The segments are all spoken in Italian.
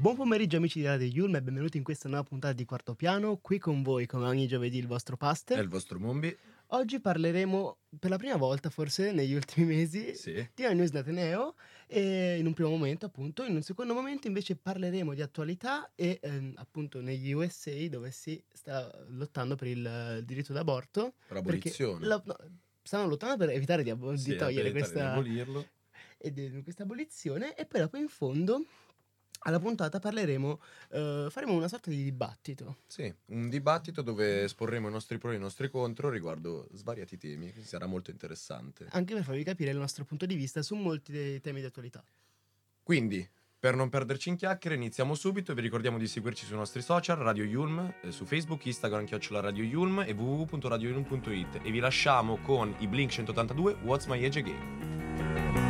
buon pomeriggio amici di Radio Yulm e benvenuti in questa nuova puntata di Quarto Piano. Qui con voi come ogni giovedì il vostro Paster. il vostro Mombi? Oggi parleremo per la prima volta forse negli ultimi mesi Sì. di una news d'Ateneo e in un primo momento appunto, in un secondo momento invece parleremo di attualità e ehm, appunto negli USA dove si sta lottando per il eh, diritto d'aborto. Per abolizione. la- no, stanno lottando per evitare di, abo- di Sì, togliere per questa, di abolirlo. e di questa abolizione e poi dopo in fondo alla puntata parleremo, eh, faremo una sorta di dibattito. Sì, un dibattito dove esporremo i nostri pro e i nostri contro riguardo svariati temi, che sarà molto interessante. anche per farvi capire il nostro punto di vista su molti dei temi di attualità. Quindi, per non perderci in chiacchiere, iniziamo subito e vi ricordiamo di seguirci sui nostri social, Radio Yulm, eh, su Facebook, Instagram, chiocciola Radio Yulm e www.radioyulm.it e vi lasciamo con i Blink 182 What's My Age Again.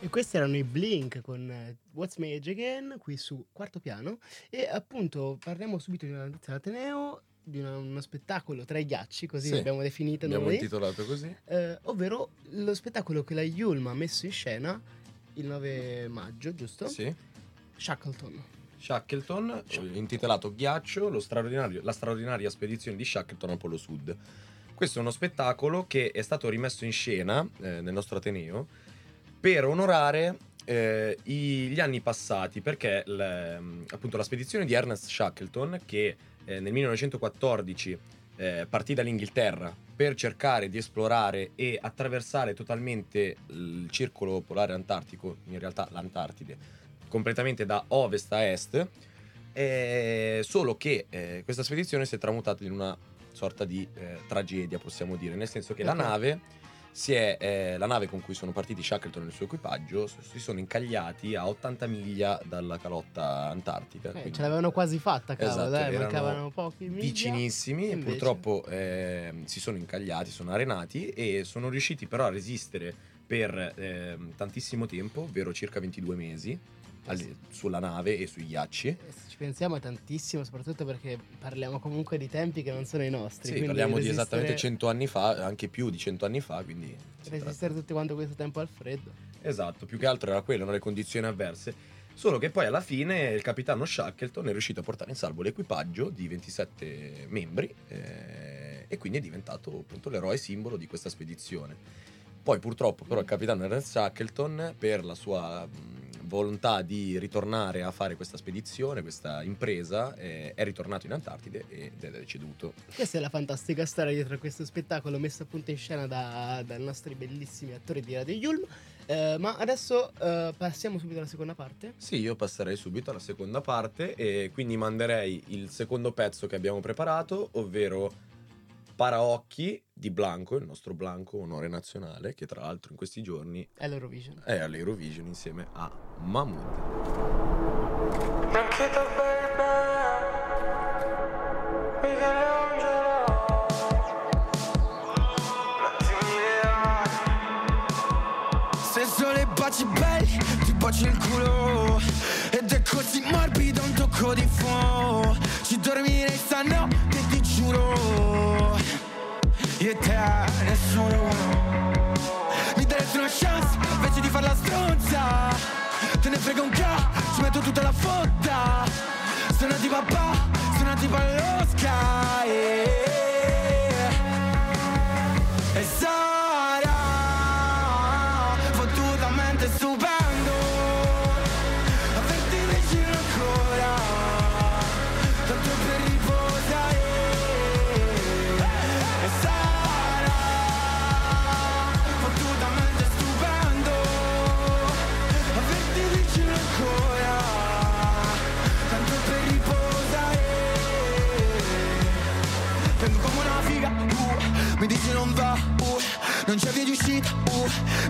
E questi erano i Blink con eh, What's My Age Again qui su Quarto Piano e appunto parliamo subito di una notizia d'Ateneo, di una- uno spettacolo tra i ghiacci, così Sì, l'abbiamo definito Abbiamo noi, intitolato così. eh, ovvero lo spettacolo che la Yulm ha messo in scena il 9 maggio, giusto? Sì. Shackleton. Shackleton, intitolato Ghiaccio, lo straordinario- la straordinaria spedizione di Shackleton al Polo Sud. Questo è uno spettacolo che è stato rimesso in scena eh, nel nostro Ateneo per onorare eh, i- gli anni passati, perché l- appunto la spedizione di Ernest Shackleton, che eh, nel 1914 eh, partì dall'Inghilterra per cercare di esplorare e attraversare totalmente il circolo polare antartico, in realtà l'Antartide, completamente da ovest a est, eh, solo che eh, questa spedizione si è tramutata in una sorta di eh, tragedia, possiamo dire, nel senso che la Perché? nave è, eh, la nave con cui sono partiti Shackleton e il suo equipaggio si sono incagliati a 80 miglia dalla calotta antartica. Eh, quindi- ce l'avevano quasi fatta, cavolo, Esatto, dai, mancavano pochi miglia. vicinissimi e e invece- purtroppo eh, si sono incagliati, sono arenati e sono riusciti però a resistere per ehm, tantissimo tempo, ovvero circa 22 mesi, al- sulla nave e sui ghiacci. Eh, se Ci pensiamo è tantissimo, soprattutto perché parliamo comunque di tempi che non sono i nostri. Sì, quindi parliamo di resistere- esattamente 100 anni fa, anche più di 100 anni fa, quindi... si Resistere tutto quanto questo tempo al freddo. Esatto, più che altro era quello, le condizioni avverse. Solo che poi alla fine il capitano Shackleton è riuscito a portare in salvo l'equipaggio di 27 membri eh, e quindi è diventato appunto l'eroe simbolo di questa spedizione. Poi purtroppo però il capitano Ernest Shackleton per la sua volontà di ritornare a fare questa spedizione, questa impresa, eh, è ritornato in Antartide ed è deceduto. Questa è la fantastica storia dietro a questo spettacolo messo appunto in scena da- dai nostri bellissimi attori di Radio Yulm. Eh, ma adesso eh, passiamo subito alla seconda parte. Sì, io passerei subito alla seconda parte e quindi manderei il secondo pezzo che abbiamo preparato, ovvero Paraocchi di Blanco, il nostro Blanco onore nazionale, che tra l'altro in questi giorni È l'Eurovision. è all'Eurovision insieme a Mahmood. Tranquillo baby Michelangelo Se solo baci belli, ti baci il culo Ed è così morbido un tocco di fuoco E te, nessuno. Mi daresti una chance, invece di farla stronza. Te ne frega un ca, ci metto tutta la fotta Suonati papà, suonati allo sky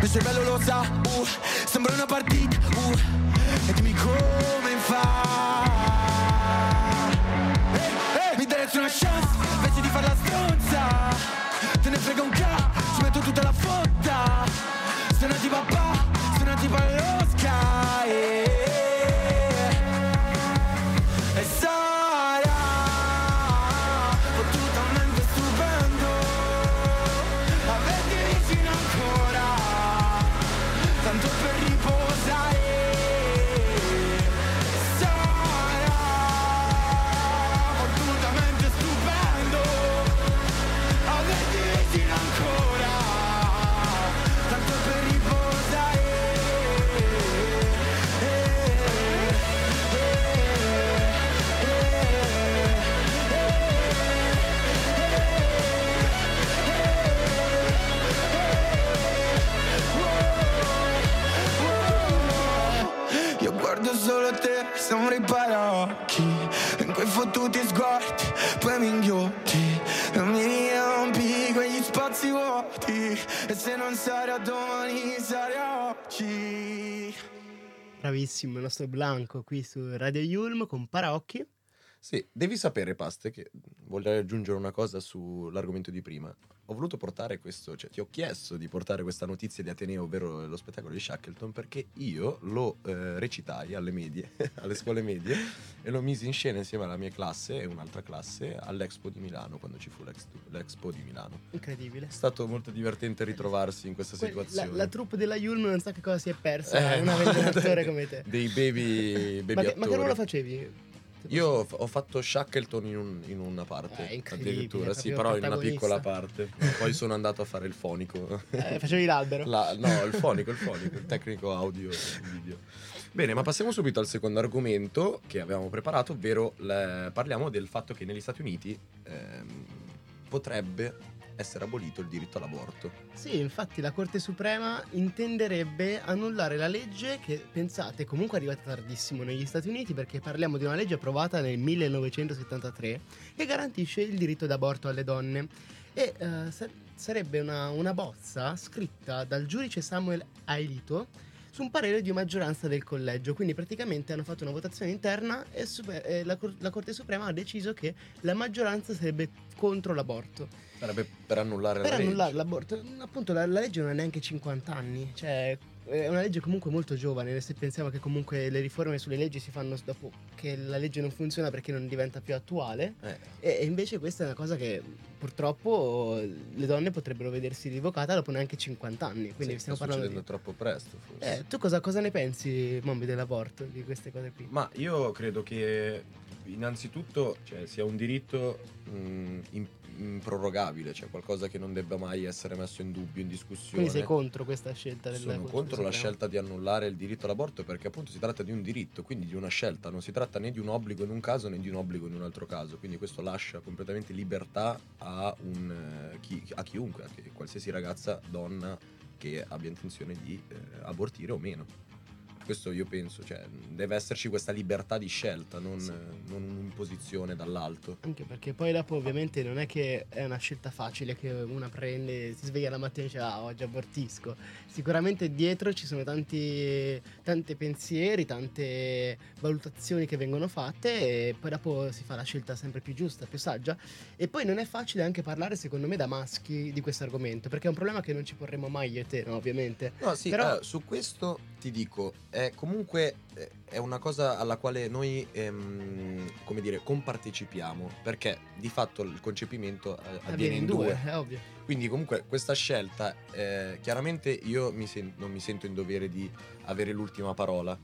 cervello lo sa, uh, sembra una partita, uh, Bravissimo, il nostro Blanco qui su Radio Yulm con Paraocchi. Sì, devi sapere, Paste, che vorrei aggiungere una cosa sull'argomento di prima. Ho voluto portare questo, cioè ti ho chiesto di portare questa notizia di Ateneo, ovvero lo spettacolo di Shackleton, perché io lo eh, recitai alle medie, alle scuole medie, e lo misi in scena insieme alla mia classe e un'altra classe all'Expo di Milano, quando ci fu l'Ex- l'Expo di Milano. Incredibile. È stato molto divertente ritrovarsi in questa Que- La, situazione. la troupe della Yulm non sa che cosa si è persa, Eh, una no, un attore come te. Dei baby, baby Ma che, ma che ruolo facevi? Io ho fatto Shackleton in, un- in una parte, Eh, addirittura, sì, però in una piccola parte. Poi sono andato a fare il fonico. Eh, facevi l'albero. La- no, il fonico, il fonico, il tecnico audio video. Bene, ma passiamo subito al secondo argomento che avevamo preparato, ovvero le- parliamo del fatto che negli Stati Uniti ehm, potrebbe essere abolito il diritto all'aborto. Sì, infatti la Corte Suprema intenderebbe annullare la legge che, pensate, comunque è arrivata tardissimo negli Stati Uniti perché parliamo di una legge approvata nel 1973 che garantisce il diritto d'aborto alle donne. E sa- sarebbe una, una bozza scritta dal giudice Samuel Ailito su un parere di maggioranza del collegio. Quindi praticamente hanno fatto una votazione interna e super- e la, Cor- la Corte Suprema ha deciso che la maggioranza sarebbe contro l'aborto. Sarebbe per annullare Per la legge. annullare l'aborto, appunto la, la legge non ha neanche 50 anni, cioè è una legge comunque molto giovane, se pensiamo che comunque le riforme sulle leggi si fanno dopo che la legge non funziona perché non diventa più attuale Eh, e, invece questa è una cosa che purtroppo le donne potrebbero vedersi rivocata dopo neanche 50 anni, quindi sì, stiamo parlando di... troppo presto, forse. Eh, tu cosa, cosa ne pensi, Mombi, dell'aborto, di queste cose qui? Ma io credo che innanzitutto cioè, sia un diritto mh, improrogabile, cioè qualcosa che non debba mai essere messo in dubbio, in discussione. Quindi sei contro questa scelta del Sono contro la scelta di annullare il diritto all'aborto perché appunto si tratta di un diritto, quindi di una scelta, non si tratta né di un obbligo in un caso né di un obbligo in un altro caso, quindi questo lascia completamente libertà a, un, eh, chi- a chiunque, a qualsiasi ragazza, donna che abbia intenzione di eh, abortire o meno. Questo io penso, cioè deve esserci questa libertà di scelta, non, Sì. eh, non un'imposizione dall'alto. Anche perché poi dopo ovviamente non è che è una scelta facile che una prende, si sveglia la mattina e dice ah oggi abortisco. Sicuramente dietro ci sono tanti, tanti pensieri, tante valutazioni che vengono fatte e poi dopo si fa la scelta sempre più giusta, più saggia. E poi non è facile anche parlare secondo me da maschi di questo argomento perché è un problema che non ci porremo mai io e te, no, ovviamente. No, sì, Però- allora, su questo ti dico, è comunque eh, è una cosa alla quale noi, ehm, come dire, compartecipiamo, perché di fatto il concepimento eh, avviene in due. è ovvio. Quindi comunque questa scelta, eh, chiaramente io mi sen- non mi sento in dovere di avere l'ultima parola,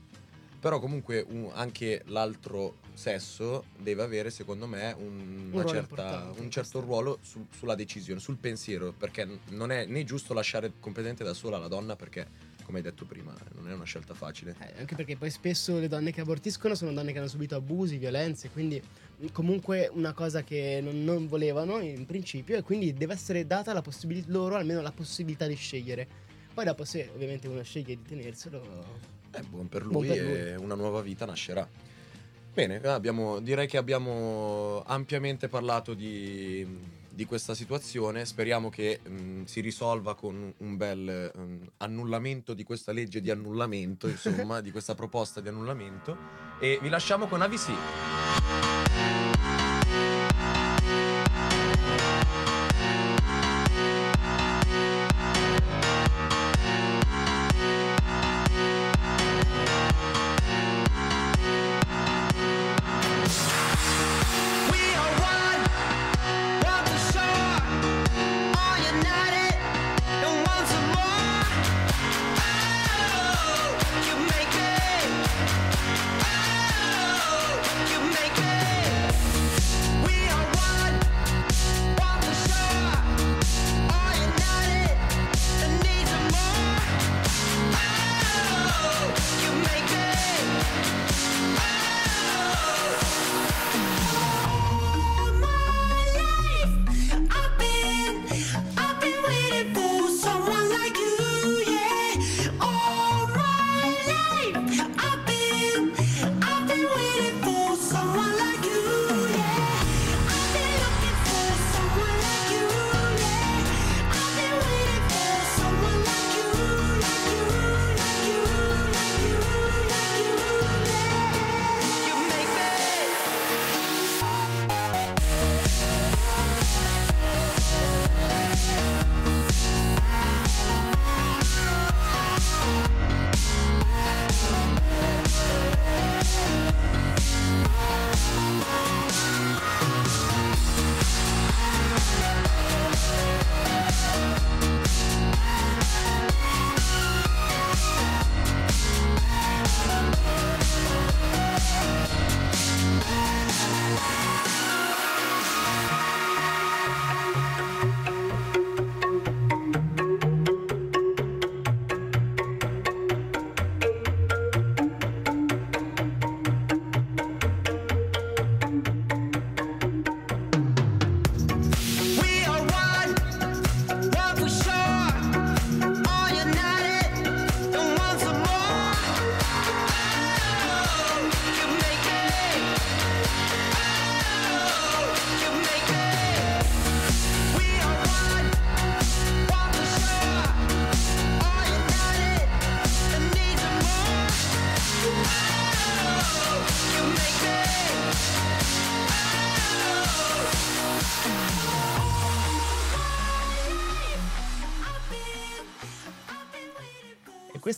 però comunque un- anche l'altro sesso deve avere secondo me un, una ruolo certa- in un certo ruolo su- sulla decisione, sul pensiero, perché non è né giusto lasciare completamente da sola la donna perché, come hai detto prima, non è una scelta facile. Eh, anche perché poi spesso le donne che abortiscono sono donne che hanno subito abusi, violenze, quindi comunque una cosa che non, non volevano in principio e quindi deve essere data la possibilità loro almeno la possibilità di scegliere. Poi dopo se ovviamente uno sceglie di tenerselo... È buon per lui, Buon per e una nuova vita nascerà. Bene, abbiamo- direi che abbiamo ampiamente parlato di, di questa situazione. Speriamo che mh, si risolva con un bel mh, annullamento di questa legge di annullamento, insomma, di questa proposta di annullamento. E vi lasciamo con AVC.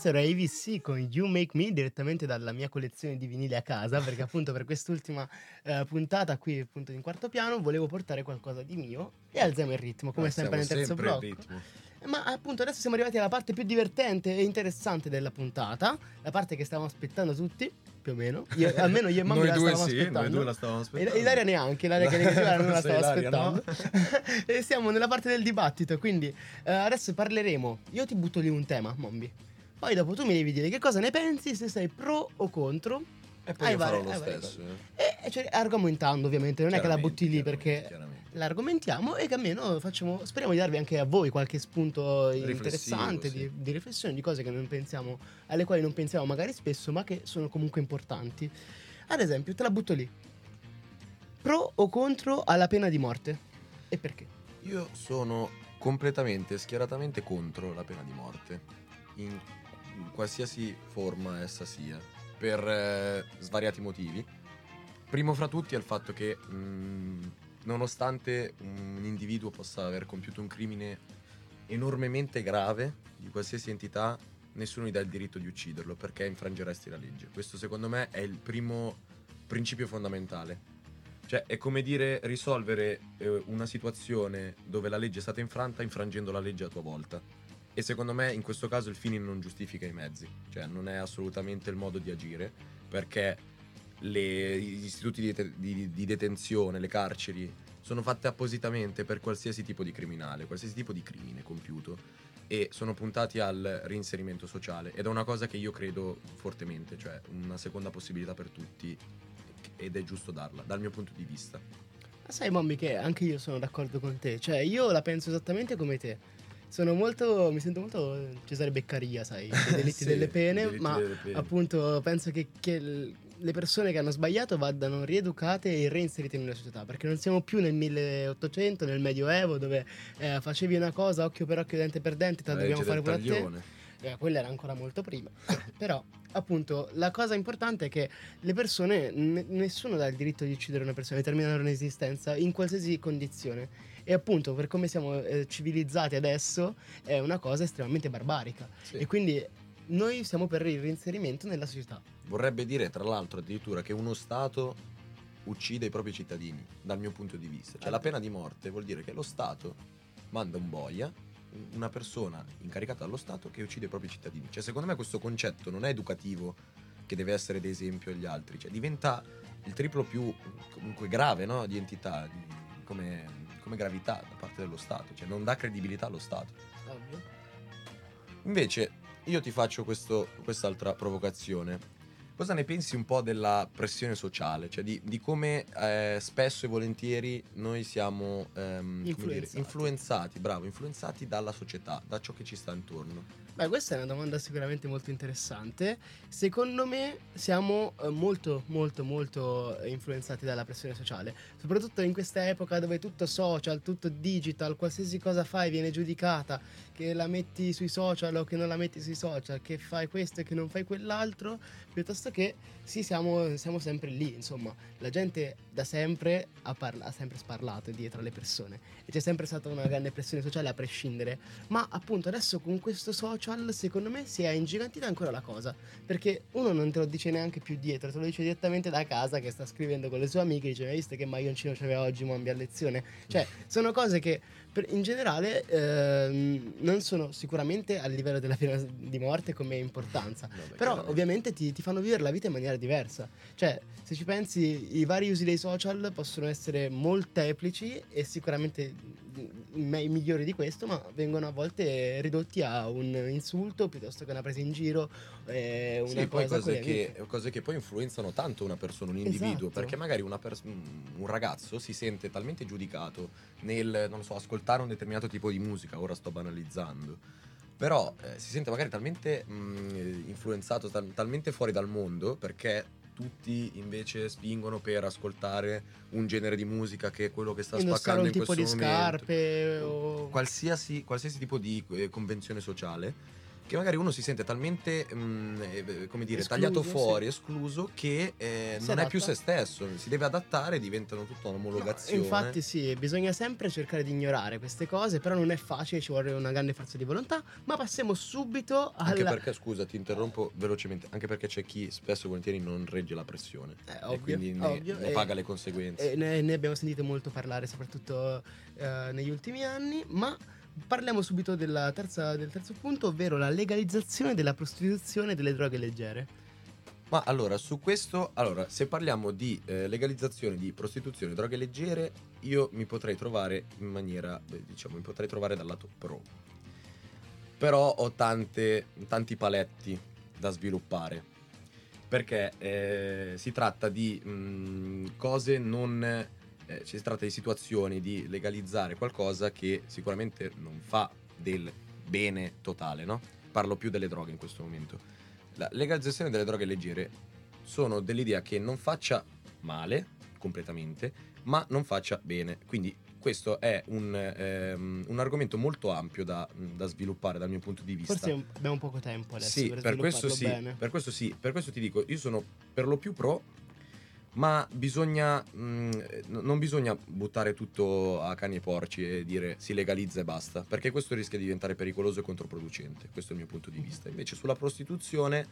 Era AVC con You Make Me direttamente dalla mia collezione di vinili a casa perché appunto per quest'ultima eh, puntata qui appunto in quarto piano volevo portare qualcosa di mio e alziamo il ritmo come sempre nel terzo blocco. ritmo. Ma appunto adesso siamo arrivati alla parte più divertente e interessante della puntata, la parte che stavamo aspettando tutti, più o meno. Io- almeno io e mamma la stavamo sì, aspettando. noi due la stavamo aspettando. E Ilaria neanche, Ilaria che negativa non la stava Ilaria, no? aspettando. e siamo nella parte del dibattito, quindi eh, adesso parleremo. Io ti butto lì un tema, Mombi. Poi dopo tu mi devi dire che cosa ne pensi, se sei pro o contro. E poi io farò varie- lo hai varie stesso. E, e cioè, argomentando, ovviamente, non è che la butti lì perché l'argomentiamo e che almeno facciamo. Speriamo di darvi anche a voi qualche spunto interessante sì. di, di riflessione, di cose che non pensiamo, alle quali non pensiamo magari spesso, ma che sono comunque importanti. Ad esempio, te la butto lì. Pro o contro alla pena di morte? E perché? Io sono completamente, schieratamente contro la pena di morte, in, qualsiasi forma essa sia, per eh, svariati motivi. Primo fra tutti è il fatto che, mh, nonostante un individuo possa aver compiuto un crimine enormemente grave di qualsiasi entità, nessuno gli dà il diritto di ucciderlo perché infrangeresti la legge. Questo secondo me è il primo principio fondamentale. Cioè, è come dire risolvere eh, una situazione dove la legge è stata infranta infrangendo la legge a tua volta. E secondo me in questo caso il fine non giustifica i mezzi. Cioè, non è assolutamente il modo di agire, perché le- gli istituti di, di- di detenzione, le carceri, sono fatte appositamente per qualsiasi tipo di criminale, qualsiasi tipo di crimine compiuto e sono puntati al reinserimento sociale ed è una cosa che io credo fortemente, cioè una seconda possibilità per tutti ed è giusto darla dal mio punto di vista. Ma sai, Mommy, che anche io sono d'accordo con te. Cioè, io la penso esattamente come te. Sono molto. Mi sento molto Cesare Beccaria, sai, dei delitti Sì, delle pene, i delitti ma delle pene. appunto penso che, che l- le persone che hanno sbagliato vadano rieducate e reinserite nella società, perché non siamo più nel 1800, nel Medioevo, dove eh, facevi una cosa occhio per occhio, dente per dente, te la La dobbiamo fare pure a te. Eh, quella era ancora molto prima. Però, appunto, la cosa importante è che le persone, n- nessuno dà il diritto di uccidere una persona, di terminare un'esistenza in qualsiasi condizione. E appunto, per come siamo eh, civilizzati adesso, è una cosa estremamente barbarica. Sì. E quindi noi siamo per il reinserimento nella società. Vorrebbe dire, tra l'altro, addirittura che uno Stato uccide i propri cittadini, dal mio punto di vista. Cioè, la pena di morte vuol dire che lo Stato manda un boia, una persona incaricata dallo Stato che uccide i propri cittadini. Cioè, secondo me questo concetto non è educativo, che deve essere d'esempio agli altri. Cioè, diventa il triplo più, comunque, grave, no? Di entità, di- come, come gravità da parte dello Stato. Cioè, non dà credibilità allo Stato. Ovvio. Invece, io ti faccio questo- quest'altra provocazione. Cosa ne pensi un po' della pressione sociale? Cioè di, di come eh, spesso e volentieri noi siamo ehm, come dire, Influenzati. influenzati, bravo, influenzati dalla società, da ciò che ci sta intorno. Beh, questa è una domanda sicuramente molto interessante. Secondo me siamo eh, molto, molto, molto eh, influenzati dalla pressione sociale. Soprattutto in questa epoca dove tutto social, tutto digital, qualsiasi cosa fai viene giudicata, che la metti sui social o che non la metti sui social, che fai questo e che non fai quell'altro, piuttosto che sì, siamo, siamo sempre lì. Insomma, la gente da sempre ha, parla- ha sempre sparlato dietro alle persone e c'è sempre stata una grande pressione sociale a prescindere. Ma appunto adesso con questo social secondo me si è ingigantita ancora la cosa. Perché uno non te lo dice neanche più dietro, te lo dice direttamente da casa che sta scrivendo con le sue amiche, dice hai visto che maglioncino c'aveva oggi Mombi a lezione? Cioè sono cose che per- in generale ehm, non sono sicuramente a livello della pena di morte come importanza. Vabbè, Però chiaramente. ovviamente ti, ti fanno vivere la vita in maniera diversa. Cioè, se ci pensi, i vari usi dei social possono essere molteplici e sicuramente migliori di questo, ma vengono a volte ridotti a un insulto piuttosto che una presa in giro, eh, una Sì, cosa cose che, cose che poi influenzano tanto una persona, un individuo, Esatto. perché magari pers- un ragazzo si sente talmente giudicato nel, non lo so, ascoltare un determinato tipo di musica, ora sto banalizzando, però eh, si sente magari talmente mh, influenzato, tal- talmente fuori dal mondo, perché tutti invece spingono per ascoltare un genere di musica che è quello che sta spaccando un in tipo questo di momento. scarpe o... qualsiasi, qualsiasi tipo di eh, convenzione sociale che magari uno si sente talmente mm, eh, come dire Escluso, tagliato sì. fuori, escluso che eh, non è più adatta. se stesso, si deve adattare, diventano tutta No, un'omologazione. infatti sì, bisogna sempre cercare di ignorare queste cose, però non è facile, ci vuole una grande forza di volontà, ma passiamo subito anche alla... perché, scusa, ti interrompo velocemente, anche perché c'è chi spesso e volentieri non regge la pressione Eh, e ovvio, quindi ne, ovvio, ne e- paga le conseguenze. E ne, ne abbiamo sentito molto parlare, soprattutto eh, negli ultimi anni, ma parliamo subito terza- del terzo punto, ovvero la legalizzazione della prostituzione delle droghe leggere. Ma allora, su questo, allora, se parliamo di eh, legalizzazione di prostituzione e droghe leggere, io mi potrei trovare in maniera, beh, diciamo, mi potrei trovare dal lato pro. Però ho tante, tanti paletti da sviluppare. Perché eh, si tratta di mh, cose non... eh, si tratta di situazioni di legalizzare qualcosa che sicuramente non fa del bene totale, no? Parlo più delle droghe in questo momento. La legalizzazione delle droghe leggere sono dell'idea che non faccia male completamente, ma non faccia bene. Quindi questo è un, ehm, un argomento molto ampio da, da sviluppare dal mio punto di vista. Forse abbiamo poco tempo adesso Sì, per, per questo sì, bene. per questo sì, per questo ti dico, io sono per lo più pro, ma bisogna, mh, n- non bisogna buttare tutto a cani e porci e dire si legalizza e basta, perché questo rischia di diventare pericoloso e controproducente, questo è il mio punto di vista. Invece sulla prostituzione,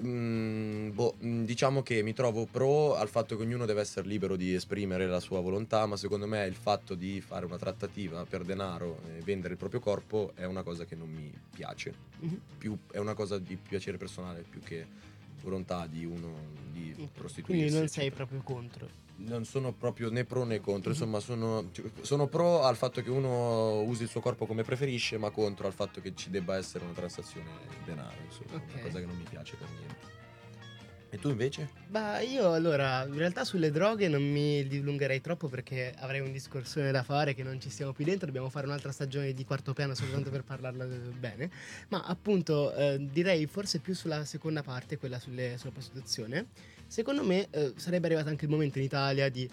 mh, boh, mh, diciamo che mi trovo pro al fatto che ognuno deve essere libero di esprimere la sua volontà, ma secondo me il fatto di fare una trattativa per denaro e vendere il proprio corpo è una cosa che non mi piace Mhm. più, è una cosa di piacere personale più che volontà di uno di prostituirsi. Quindi non sei eccetera. proprio contro. Non sono proprio né pro né contro, Mhm. insomma sono, sono pro al fatto che uno usi il suo corpo come preferisce, ma contro al fatto che ci debba essere una transazione denaro, insomma, Ok. una cosa che non mi piace per niente. E tu invece? Bah, io allora, in realtà sulle droghe non mi dilungherei troppo perché avrei un discorsone da fare che non ci stiamo più dentro, dobbiamo fare un'altra stagione di quarto piano soltanto per parlarla bene, ma appunto eh, direi forse più sulla seconda parte, quella sulle- sulla prostituzione, secondo me eh, sarebbe arrivato anche il momento in Italia di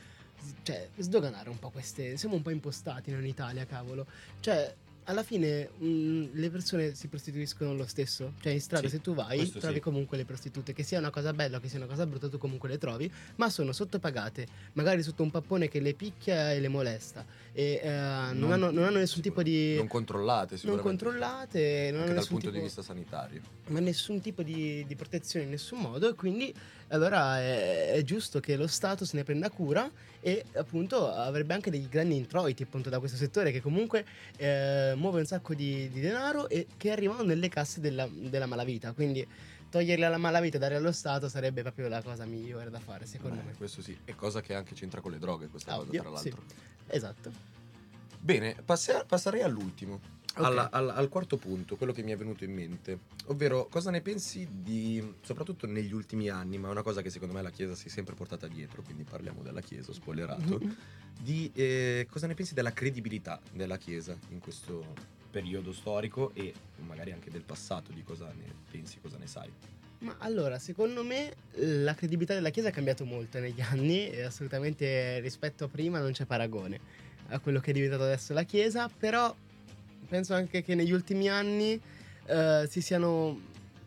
cioè, sdoganare un po' queste, siamo un po' impostati noi in Italia, cavolo, cioè... Alla fine mm, le persone si prostituiscono lo stesso, cioè in strada Sì, se tu vai trovi sì. comunque le prostitute, che sia una cosa bella che sia una cosa brutta tu comunque le trovi, ma sono sottopagate, magari sotto un pappone che le picchia e le molesta e eh, non, Non- hanno, non hanno nessun tipo di... Non controllate non sicuramente. controllate, non Anche hanno dal punto tipo, di vista sanitario. ma nessun tipo di, di protezione in nessun modo e quindi allora è, è giusto che lo Stato se ne prenda cura e appunto avrebbe anche dei grandi introiti appunto da questo settore che comunque eh, muove un sacco di, di denaro e che arrivano nelle casse della, della malavita quindi toglierli alla malavita e darli allo Stato sarebbe proprio la cosa migliore da fare secondo Beh, me questo sì, è cosa che anche c'entra con le droghe questa cosa Ovvio, tra sì. l'altro. esatto Bene, passe- passerei all'ultimo. Ok. Alla- al, al quarto punto, quello che mi è venuto in mente, ovvero cosa ne pensi di, soprattutto negli ultimi anni, ma è una cosa che secondo me la Chiesa si è sempre portata dietro, quindi parliamo della Chiesa, ho spoilerato, Mhm. di eh, cosa ne pensi della credibilità della Chiesa in questo periodo storico e magari anche del passato, di cosa ne pensi, cosa ne sai. Ma allora, secondo me la credibilità della Chiesa è cambiato molto negli anni e assolutamente rispetto a prima non c'è paragone a quello che è diventato adesso la Chiesa, però penso anche che negli ultimi anni eh, si siano,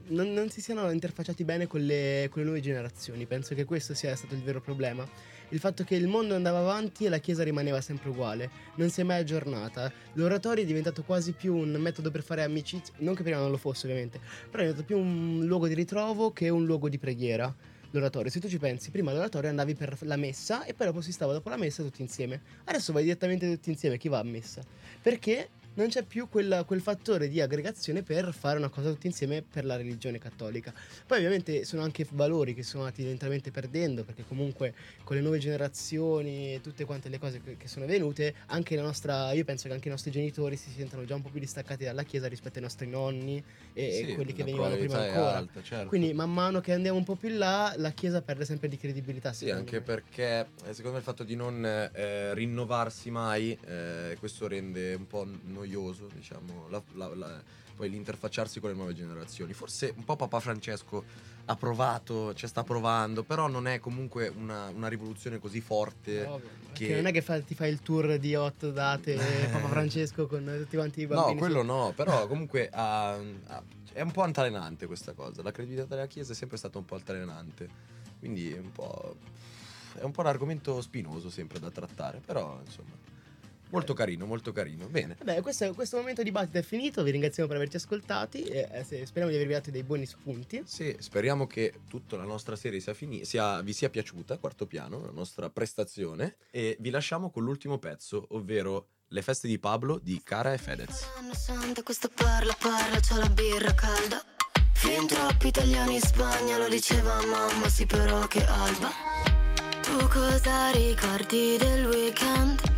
non, non si siano interfacciati bene con le, con le nuove generazioni, penso che questo sia stato il vero problema. Il fatto che il mondo andava avanti e la Chiesa rimaneva sempre uguale, non si è mai aggiornata. L'oratorio è diventato quasi più un metodo per fare amicizia, non che prima non lo fosse ovviamente, però è diventato più un luogo di ritrovo che un luogo di preghiera. L'oratorio, se tu ci pensi, prima all'oratorio andavi per la messa e poi dopo si stava dopo la messa tutti insieme. Adesso vai direttamente tutti insieme, chi va a messa? Perché non c'è più quella- quel fattore di aggregazione per fare una cosa tutti insieme per la religione cattolica. Poi ovviamente sono anche valori che sono andati lentamente perdendo perché comunque con le nuove generazioni e tutte quante le cose che, che sono venute, anche la nostra, io penso che anche i nostri genitori si sentano già un po' più distaccati dalla Chiesa rispetto ai nostri nonni e, Sì, quelli che venivano prima ancora. alta, certo. Quindi man mano che andiamo un po' più in là, la Chiesa perde sempre di credibilità. Sì, anche me. perché eh, secondo me il fatto di non eh, rinnovarsi mai, eh, questo rende un po' noioso, diciamo, la- la- la- poi l'interfacciarsi con le nuove generazioni. Forse un po' Papa Francesco ha provato, ci sta provando, però non è comunque una, una rivoluzione così forte. Ovvio, che- non è che fa- ti fai il tour di otto date Papa Francesco con tutti quanti i bambini. No, quello su- no, però comunque ha- ha- è un po' altalenante questa cosa. La credibilità della Chiesa è sempre stata un po' altalenante. Quindi è un po'. È un po' un argomento spinoso sempre da trattare, però insomma. Molto carino, molto carino. Bene. Vabbè, questo, questo momento di dibattito è finito. Vi ringraziamo per averci ascoltati. E, eh, speriamo di avervi dato dei buoni spunti. Sì, speriamo che tutta la nostra serie sia fini- sia- vi sia piaciuta, quarto piano, la nostra prestazione. E vi lasciamo con l'ultimo pezzo, ovvero Le feste di Pablo di Cara e Fedez. Santo questo parla parla, c'ho la birra calda Fin troppi italiani in Spagna, lo diceva mamma, sì però che alba Tu cosa ricordi del weekend?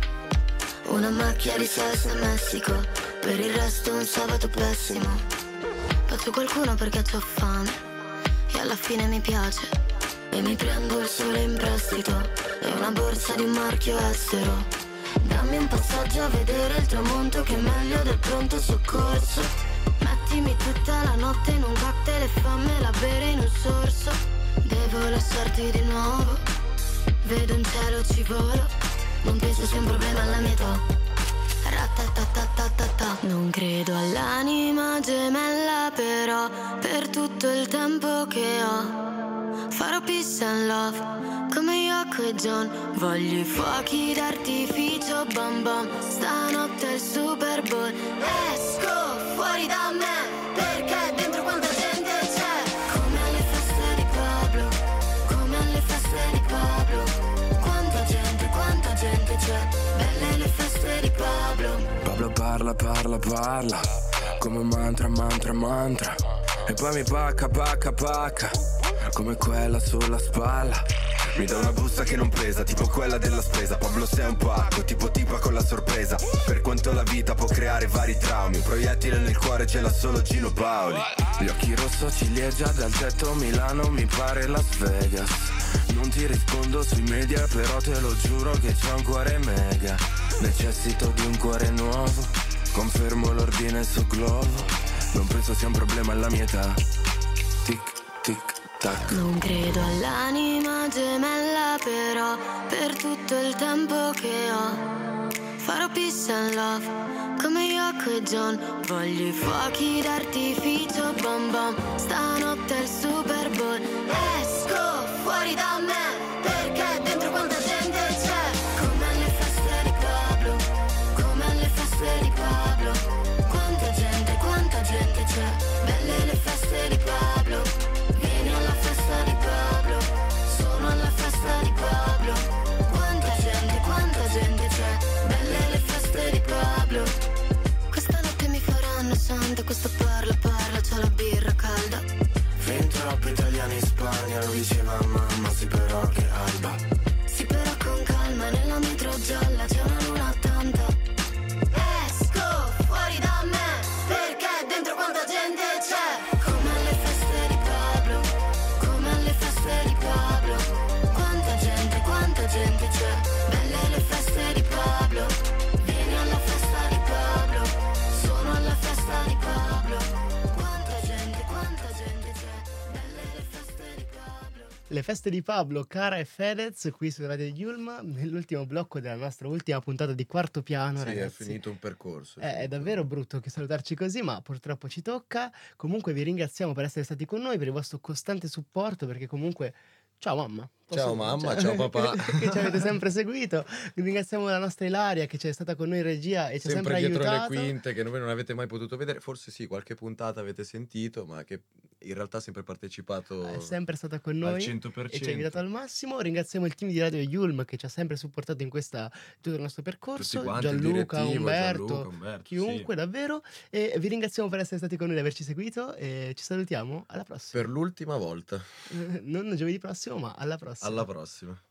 Una macchia di salsa a Messico Per il resto un sabato pessimo. Faccio qualcuno perché ho fame E alla fine mi piace. E mi prendo il sole in prestito E una borsa di un marchio estero. Dammi un passaggio a vedere il tramonto che è meglio del pronto soccorso. Mettimi tutta la notte in un cocktail e fammela bere in un sorso. Devo lasciarti di nuovo Vedo un cielo ci volo Non penso sia un problema alla mia età. Non credo all'anima gemella però Per tutto il tempo che ho Farò peace and love come Yoko e John. Voglio i fuochi d'artificio bam bam Stanotte è il Super Bowl. Esco fuori da me c'è Belle le feste di Pablo. Pablo parla, parla, parla Come un mantra, mantra, mantra. E poi mi pacca, pacca, pacca Come quella sulla spalla. Mi dà una busta che non pesa, tipo quella della spesa. Pablo sei un pacco, tipo tipa con la sorpresa. Per quanto la vita può creare vari traumi Un proiettile nel cuore ce l'ha solo Gino Paoli. Gli occhi rosso ciliegia dal tetto Milano mi pare Las Vegas Non ti rispondo sui media però te lo giuro che c'ho un cuore mega. Necessito di un cuore nuovo. Confermo l'ordine su Glovo. Non penso sia un problema alla mia età. Tic, tic, tac. Non credo all'anima gemella però Per tutto il tempo che ho Farò peace and love Come Yoko e John. Voglio i fuochi d'artificio bam bam Stanotte è il Super Bowl. Esco fuori da me Fin troppi italiani in Spagna, lo diceva mamma, sì però che alba. Sì però con calma Nella metro gialla Le feste di Pablo, Cara e Fedez qui su Radio Yulma nell'ultimo blocco della nostra ultima puntata di quarto piano, Sì, è ragazzi. finito un percorso. Eh, È, davvero brutto che salutarci così, ma purtroppo ci tocca. Comunque vi ringraziamo per essere stati con noi, per il vostro costante supporto, perché comunque... Ciao mamma. Ciao, mamma, ciao, papà. che ci avete sempre seguito. Ringraziamo la nostra Ilaria che ci è stata con noi in regia e ci ha Sempre, sempre dietro aiutato. le quinte che voi non avete mai potuto vedere. Forse sì, qualche puntata avete sentito, ma che in realtà ha sempre partecipato È sempre stata con al noi 100%. e ci ha aiutato al massimo. Ringraziamo il team di Radio Yulm che ci ha sempre supportato in questa, tutto il nostro percorso. Quanti, il Gianluca, direttivo, Umberto, Gianluca, Umberto, chiunque davvero. E vi ringraziamo per essere stati con noi e averci seguito. E ci salutiamo alla prossima. Per l'ultima volta. non giovedì prossimo, ma alla prossima. Alla prossima.